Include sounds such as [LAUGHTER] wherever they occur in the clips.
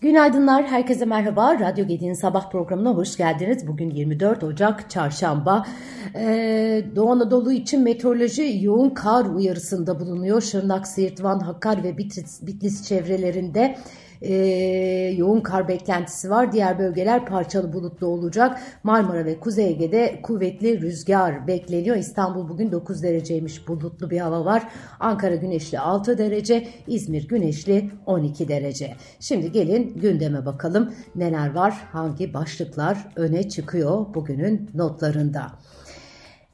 Günaydınlar, herkese merhaba. Radyo Gedi'nin sabah programına hoş geldiniz. Bugün 24 Ocak Çarşamba. Ee, Doğu Anadolu için meteoroloji yoğun kar uyarısında bulunuyor. Şırnak, Siirt, Van, Hakkari ve Bitlis, Bitlis çevrelerinde e, yoğun kar beklentisi var. Diğer bölgeler parçalı bulutlu olacak. Marmara ve Kuzey Ege'de kuvvetli rüzgar bekleniyor. İstanbul bugün 9 dereceymiş bulutlu bir hava var. Ankara güneşli 6 derece, İzmir güneşli 12 derece. Şimdi gelin gündeme bakalım neler var, hangi başlıklar öne çıkıyor bugünün notlarında.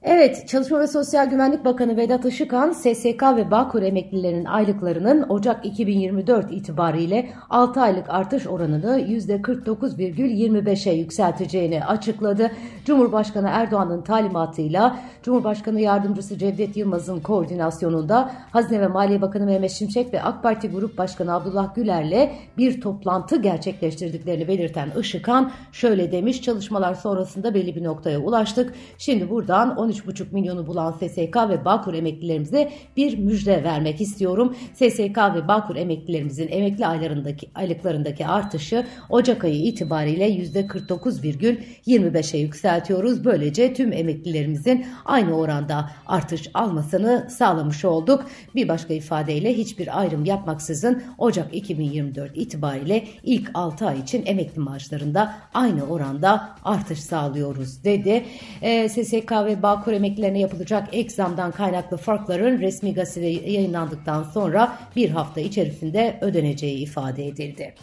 Evet, Çalışma ve Sosyal Güvenlik Bakanı Vedat Işıkhan, SSK ve Bağkur emeklilerinin aylıklarının Ocak 2024 itibariyle 6 aylık artış oranını %49,25'e yükselteceğini açıkladı. Cumhurbaşkanı Erdoğan'ın talimatıyla Cumhurbaşkanı Yardımcısı Cevdet Yılmaz'ın koordinasyonunda Hazine ve Maliye Bakanı Mehmet Şimşek ve AK Parti Grup Başkanı Abdullah Güler'le bir toplantı gerçekleştirdiklerini belirten Işıkhan şöyle demiş, çalışmalar sonrasında belli bir noktaya ulaştık. Şimdi buradan 13 13,5 milyonu bulan SSK ve Bağkur emeklilerimize bir müjde vermek istiyorum. SSK ve Bağkur emeklilerimizin emekli aylarındaki aylıklarındaki artışı Ocak ayı itibariyle %49,25'e yükseltiyoruz. Böylece tüm emeklilerimizin aynı oranda artış almasını sağlamış olduk. Bir başka ifadeyle hiçbir ayrım yapmaksızın Ocak 2024 itibariyle ilk 6 ay için emekli maaşlarında aynı oranda artış sağlıyoruz dedi. E, SSK ve Bağkur Bağkur emeklilerine yapılacak ek zamdan kaynaklı farkların resmi gazetede yayınlandıktan sonra bir hafta içerisinde ödeneceği ifade edildi.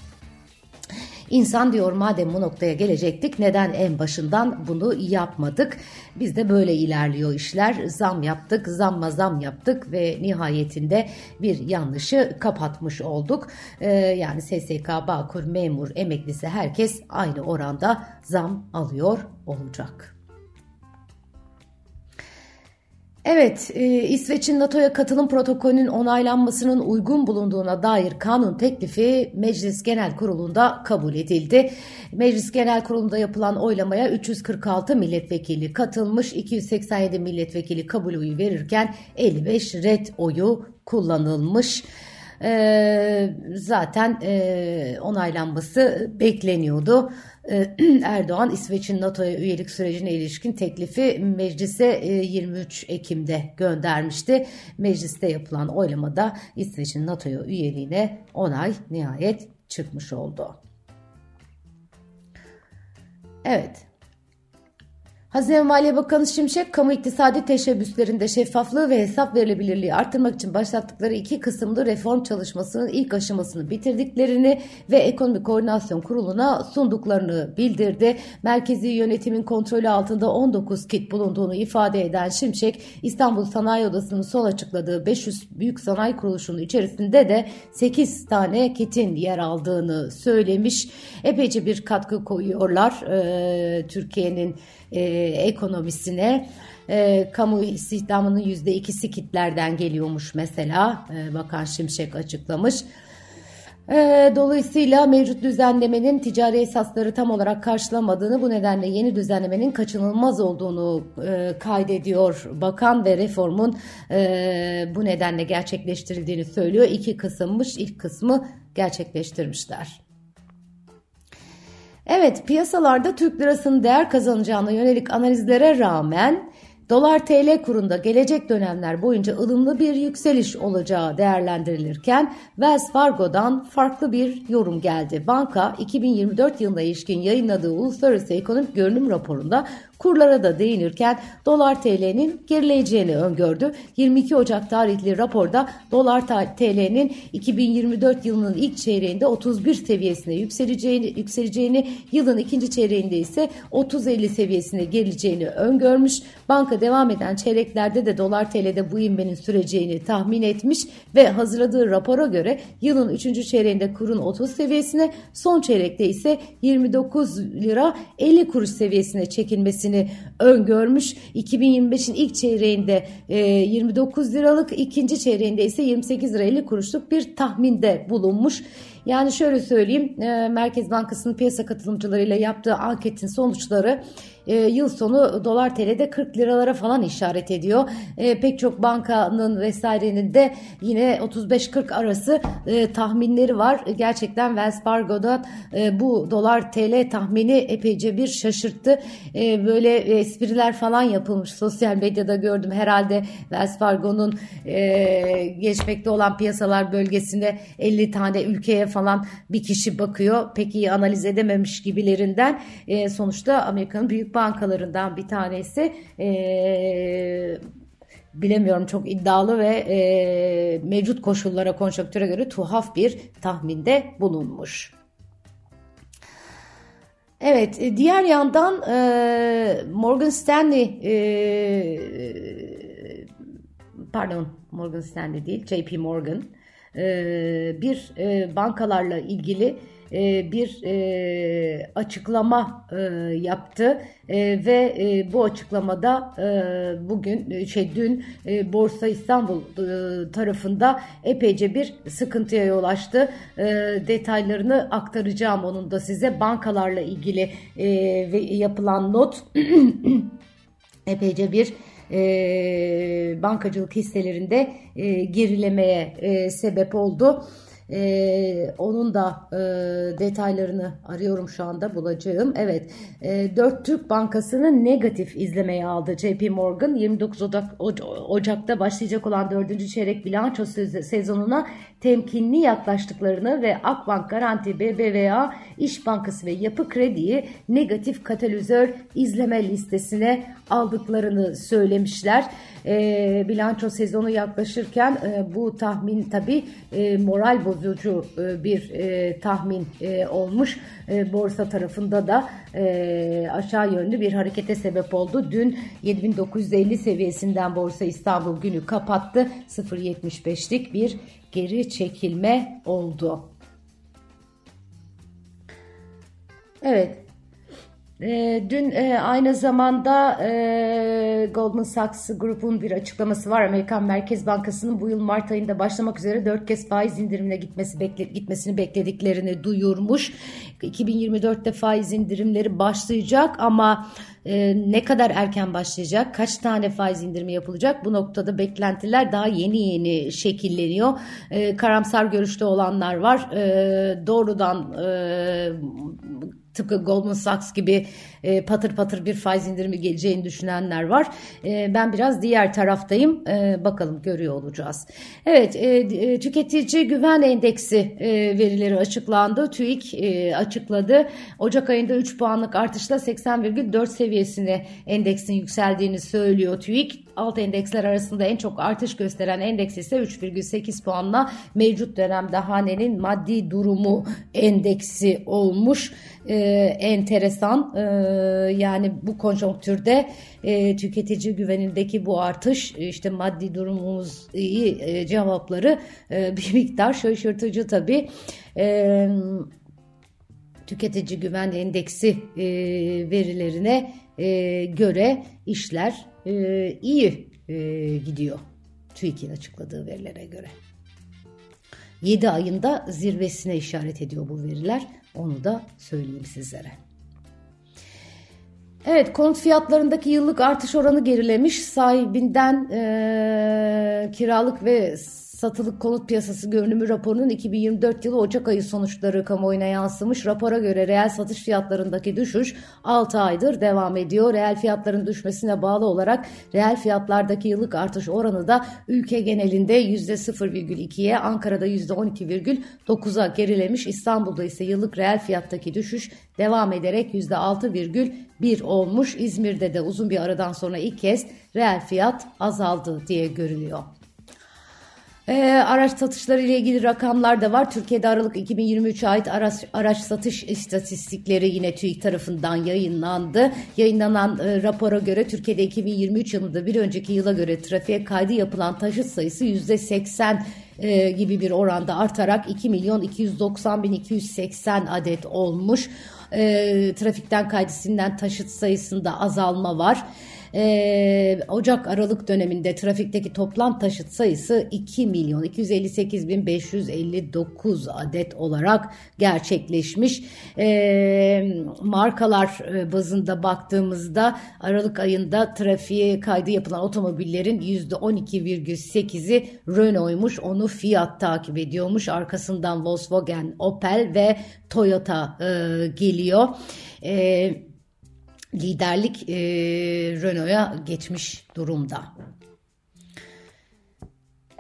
İnsan diyor madem bu noktaya gelecektik neden en başından bunu yapmadık? Biz de böyle ilerliyor işler. Zam yaptık, zamma zam yaptık ve nihayetinde bir yanlışı kapatmış olduk. Ee, yani SSK, Bağkur, memur, emeklisi herkes aynı oranda zam alıyor olacak. Evet, e, İsveç'in NATO'ya katılım protokolünün onaylanmasının uygun bulunduğuna dair kanun teklifi Meclis Genel Kurulu'nda kabul edildi. Meclis Genel Kurulu'nda yapılan oylamaya 346 milletvekili katılmış, 287 milletvekili kabul oyu verirken 55 red oyu kullanılmış. E, zaten e, onaylanması bekleniyordu. E, [CLEARS THROAT] Erdoğan İsveç'in NATO'ya üyelik sürecine ilişkin teklifi meclise 23 e, Ekim'de göndermişti. Mecliste yapılan oylamada İsveç'in NATO'ya üyeliğine onay nihayet çıkmış oldu. Evet. Hazine ve Maliye Bakanı Şimşek, kamu iktisadi teşebbüslerinde şeffaflığı ve hesap verilebilirliği artırmak için başlattıkları iki kısımlı reform çalışmasının ilk aşamasını bitirdiklerini ve Ekonomi Koordinasyon Kurulu'na sunduklarını bildirdi. Merkezi yönetimin kontrolü altında 19 kit bulunduğunu ifade eden Şimşek, İstanbul Sanayi Odası'nın sol açıkladığı 500 büyük sanayi kuruluşunun içerisinde de 8 tane kitin yer aldığını söylemiş. Epeyce bir katkı koyuyorlar ee, Türkiye'nin e, ekonomisine. E, kamu istihdamının yüzde ikisi kitlerden geliyormuş mesela e, Bakan Şimşek açıklamış. E, dolayısıyla mevcut düzenlemenin ticari esasları tam olarak karşılamadığını bu nedenle yeni düzenlemenin kaçınılmaz olduğunu e, kaydediyor bakan ve reformun e, bu nedenle gerçekleştirildiğini söylüyor. İki kısımmış ilk kısmı gerçekleştirmişler. Evet piyasalarda Türk lirasının değer kazanacağına yönelik analizlere rağmen Dolar TL kurunda gelecek dönemler boyunca ılımlı bir yükseliş olacağı değerlendirilirken Wells Fargo'dan farklı bir yorum geldi. Banka 2024 yılına ilişkin yayınladığı Uluslararası Ekonomik Görünüm raporunda kurlara da değinirken dolar TL'nin gerileyeceğini öngördü. 22 Ocak tarihli raporda dolar TL'nin 2024 yılının ilk çeyreğinde 31 seviyesine yükseleceğini, yükseleceğini yılın ikinci çeyreğinde ise 30-50 seviyesine gerileceğini öngörmüş. Banka devam eden çeyreklerde de dolar TL'de bu inmenin süreceğini tahmin etmiş ve hazırladığı rapora göre yılın 3. çeyreğinde kurun 30 seviyesine son çeyrekte ise 29 lira 50 kuruş seviyesine çekilmesini gelmesini öngörmüş. 2025'in ilk çeyreğinde 29 e, liralık, ikinci çeyreğinde ise 28 lira 50 kuruşluk bir tahminde bulunmuş. Yani şöyle söyleyeyim e, Merkez Bankası'nın piyasa katılımcılarıyla yaptığı anketin sonuçları e, yıl sonu dolar TL'de 40 liralara falan işaret ediyor. E, pek çok bankanın vesairenin de yine 35-40 arası e, tahminleri var. Gerçekten Wells Fargo'dan e, bu dolar TL tahmini epeyce bir şaşırttı. E, böyle espriler falan yapılmış sosyal medyada gördüm. Herhalde Wells Fargo'nun e, geçmekte olan piyasalar bölgesinde 50 tane ülkeye falan bir kişi bakıyor. Pek iyi analiz edememiş gibilerinden. E, sonuçta Amerika'nın büyük bankalarından bir tanesi. E, bilemiyorum çok iddialı ve e, mevcut koşullara, konjonktüre göre tuhaf bir tahminde bulunmuş. Evet, e, diğer yandan e, Morgan Stanley e, pardon Morgan Stanley değil, JP Morgan bir e, bankalarla ilgili e, bir e, açıklama e, yaptı ve bu açıklamada bugün şey dün Borsa İstanbul tarafında epeyce bir sıkıntıya yol açtı. Detaylarını aktaracağım onun da size bankalarla ilgili yapılan not [CLEARS THROAT] epeyce bir bankacılık hisselerinde gerilemeye sebep oldu. Ee, onun da e, detaylarını arıyorum şu anda bulacağım. Evet, e, 4 Türk Bankası'nı negatif izlemeye aldı JP Morgan. 29 Ocak, Ocak'ta başlayacak olan 4. çeyrek bilanço sezonuna temkinli yaklaştıklarını ve Akbank Garanti, BBVA, İş Bankası ve Yapı Kredi'yi negatif katalizör izleme listesine aldıklarını söylemişler. E, bilanço sezonu yaklaşırken e, bu tahmin tabi e, moral bozucu e, bir e, tahmin e, olmuş. E, borsa tarafında da e, aşağı yönlü bir harekete sebep oldu. Dün 7950 seviyesinden Borsa İstanbul günü kapattı. 0.75'lik bir geri çekilme oldu. Evet. E, dün e, aynı zamanda e, Goldman Sachs grubun bir açıklaması var. Amerikan Merkez Bankası'nın bu yıl Mart ayında başlamak üzere 4 kez faiz indirimine gitmesi bekle, gitmesini beklediklerini duyurmuş. 2024'te faiz indirimleri başlayacak ama e, ne kadar erken başlayacak, kaç tane faiz indirimi yapılacak bu noktada beklentiler daha yeni yeni şekilleniyor. E, karamsar görüşte olanlar var. E, doğrudan e, tıpkı Goldman Sachs gibi e, patır patır bir faiz indirimi geleceğini düşünenler var. E, ben biraz diğer taraftayım. E, bakalım görüyor olacağız. Evet e, e tüketici güven endeksi e, verileri açıklandı. TÜİK e, açıkladı. Ocak ayında 3 puanlık artışla 80,4 seviyesine endeksin yükseldiğini söylüyor TÜİK. Alt endeksler arasında en çok artış gösteren endeks ise 3,8 puanla mevcut dönemde hanenin maddi durumu endeksi olmuş. Ee, enteresan. Ee, yani bu konjonktürde e, tüketici güvenindeki bu artış işte maddi durumumuz iyi e, cevapları e, bir miktar şaşırtıcı tabii. E, tüketici güven endeksi e, verilerine e, göre işler e, iyi e, gidiyor. TÜİK'in açıkladığı verilere göre. 7 ayında zirvesine işaret ediyor bu veriler. Onu da söyleyeyim sizlere. Evet konut fiyatlarındaki yıllık artış oranı gerilemiş. Sahibinden e, kiralık ve Satılık konut piyasası görünümü raporunun 2024 yılı Ocak ayı sonuçları kamuoyuna yansımış. Rapora göre reel satış fiyatlarındaki düşüş 6 aydır devam ediyor. Reel fiyatların düşmesine bağlı olarak reel fiyatlardaki yıllık artış oranı da ülke genelinde %0,2'ye, Ankara'da %12,9'a gerilemiş. İstanbul'da ise yıllık reel fiyattaki düşüş devam ederek %6,1 olmuş. İzmir'de de uzun bir aradan sonra ilk kez reel fiyat azaldı diye görünüyor. E, araç satışları ile ilgili rakamlar da var. Türkiye'de Aralık 2023'e ait araç, araç satış istatistikleri yine TÜİK tarafından yayınlandı. Yayınlanan e, rapora göre Türkiye'de 2023 yılında bir önceki yıla göre trafiğe kaydı yapılan taşıt sayısı %80 e, gibi bir oranda artarak 2 milyon 290 bin 280 adet olmuş. E, trafikten kaydısından taşıt sayısında azalma var. E, Ocak-Aralık döneminde trafikteki toplam taşıt sayısı 2 milyon 258 bin 559 adet olarak gerçekleşmiş. E, markalar bazında baktığımızda Aralık ayında trafiğe kaydı yapılan otomobillerin %12,8'i Renault'muş. Onu Fiat takip ediyormuş. Arkasından Volkswagen, Opel ve Toyota e, geliyor. E, liderlik e, Renault'a geçmiş durumda.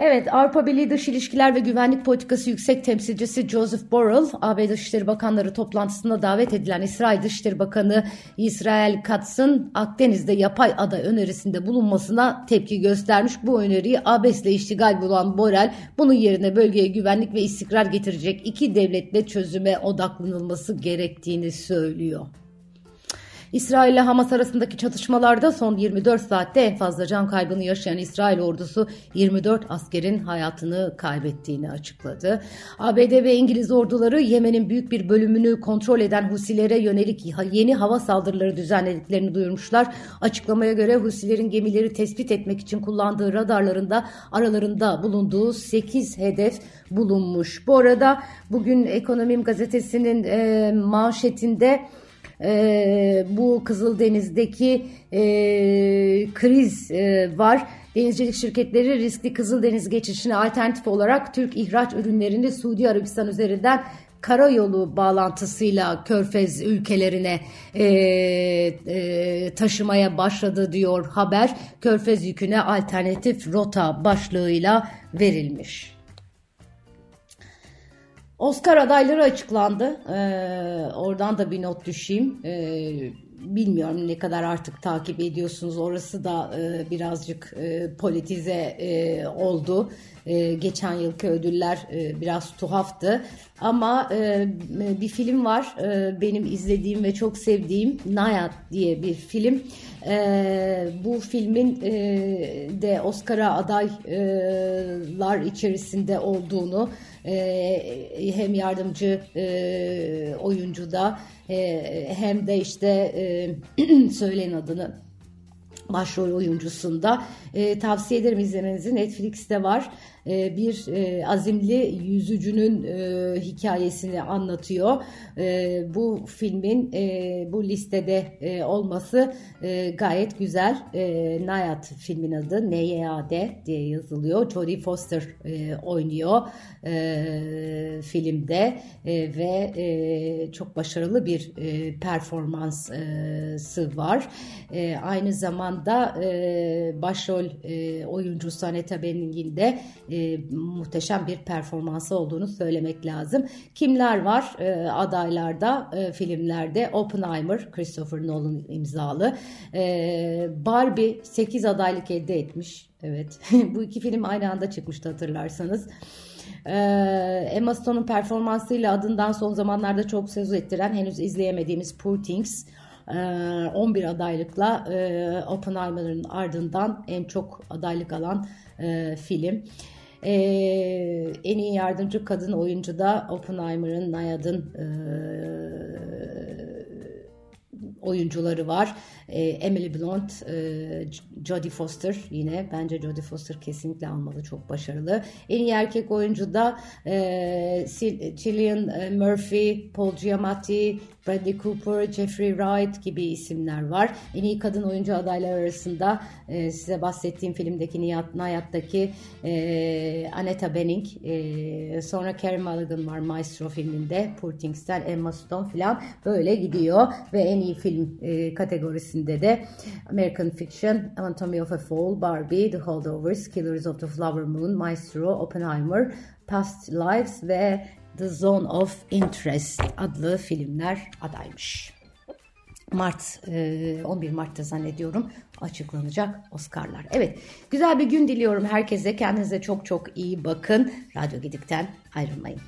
Evet, Avrupa Birliği Dış İlişkiler ve Güvenlik Politikası Yüksek Temsilcisi Joseph Borrell, AB Dışişleri Bakanları toplantısına davet edilen İsrail Dışişleri Bakanı İsrail Katz'ın Akdeniz'de yapay ada önerisinde bulunmasına tepki göstermiş. Bu öneriyi ABES'le iştigal bulan Borrell, bunun yerine bölgeye güvenlik ve istikrar getirecek iki devletle çözüme odaklanılması gerektiğini söylüyor. İsrail ile Hamas arasındaki çatışmalarda son 24 saatte en fazla can kaybını yaşayan İsrail ordusu 24 askerin hayatını kaybettiğini açıkladı. ABD ve İngiliz orduları Yemen'in büyük bir bölümünü kontrol eden Husilere yönelik yeni hava saldırıları düzenlediklerini duyurmuşlar. Açıklamaya göre Husilerin gemileri tespit etmek için kullandığı radarlarında aralarında bulunduğu 8 hedef bulunmuş. Bu arada bugün Ekonomim gazetesinin e, manşetinde e, bu Kızıldeniz'deki e, kriz e, var. Denizcilik şirketleri riskli Kızıldeniz geçişine alternatif olarak Türk ihraç ürünlerini Suudi Arabistan üzerinden karayolu bağlantısıyla Körfez ülkelerine e, e, taşımaya başladı diyor haber. Körfez yüküne alternatif rota başlığıyla verilmiş. Oscar adayları açıklandı. Ee, oradan da bir not düşeyim. Ee, bilmiyorum ne kadar artık takip ediyorsunuz. Orası da e, birazcık e, politize e, oldu. E, geçen yılki ödüller e, biraz tuhaftı. Ama e, bir film var e, benim izlediğim ve çok sevdiğim Nayat diye bir film. E, bu filmin e, de Oscar'a adaylar içerisinde olduğunu e, hem yardımcı e, oyuncuda e, hem de işte e, [CLEARS THROAT] söyleyin adını başrol oyuncusunda. E, tavsiye ederim izlemenizi. Netflix'te var bir e, azimli yüzücünün e, hikayesini anlatıyor. E, bu filmin e, bu listede e, olması e, gayet güzel. E, Nayat filmin adı N.Y.A.D diye yazılıyor. Jodie Foster e, oynuyor e, filmde e, ve e, çok başarılı bir e, performansı var. E, aynı zamanda e, başrol e, oyuncusu Aneta Bening'in de e, muhteşem bir performansı olduğunu söylemek lazım. Kimler var e, adaylarda e, filmlerde? Oppenheimer, Christopher Nolan imzalı. E, Barbie 8 adaylık elde etmiş. Evet [LAUGHS] bu iki film aynı anda çıkmıştı hatırlarsanız. Ee, Emma Stone'un performansıyla adından son zamanlarda çok söz ettiren henüz izleyemediğimiz Poor Things 11 adaylıkla e, Oppenheimer'ın ardından en çok adaylık alan e, film. E, en iyi yardımcı kadın oyuncu da Oppenheimer'ın, Nayad'ın e, oyuncuları var. E, Emily Blunt, e, Jodie Foster yine bence Jodie Foster kesinlikle almalı çok başarılı. En iyi erkek oyuncu da e, Cillian e, Murphy, Paul Giamatti, Bradley Cooper, Jeffrey Wright gibi isimler var. En iyi kadın oyuncu adaylar arasında e, size bahsettiğim filmdeki Niyat Nayat'taki e, Annetta Bening, e, sonra Carey Mulligan var Maestro filminde, Poor Things'ten Emma Stone falan böyle gidiyor ve en iyi film e, kategorisinde de American Fiction, Anatomy of a Fall, Barbie, The Holdovers, Killers of the Flower Moon, Maestro, Oppenheimer, Past Lives ve The Zone of Interest adlı filmler adaymış. Mart 11 e, Mart'ta zannediyorum açıklanacak Oscar'lar. Evet güzel bir gün diliyorum herkese. Kendinize çok çok iyi bakın. Radyo Gedik'ten ayrılmayın.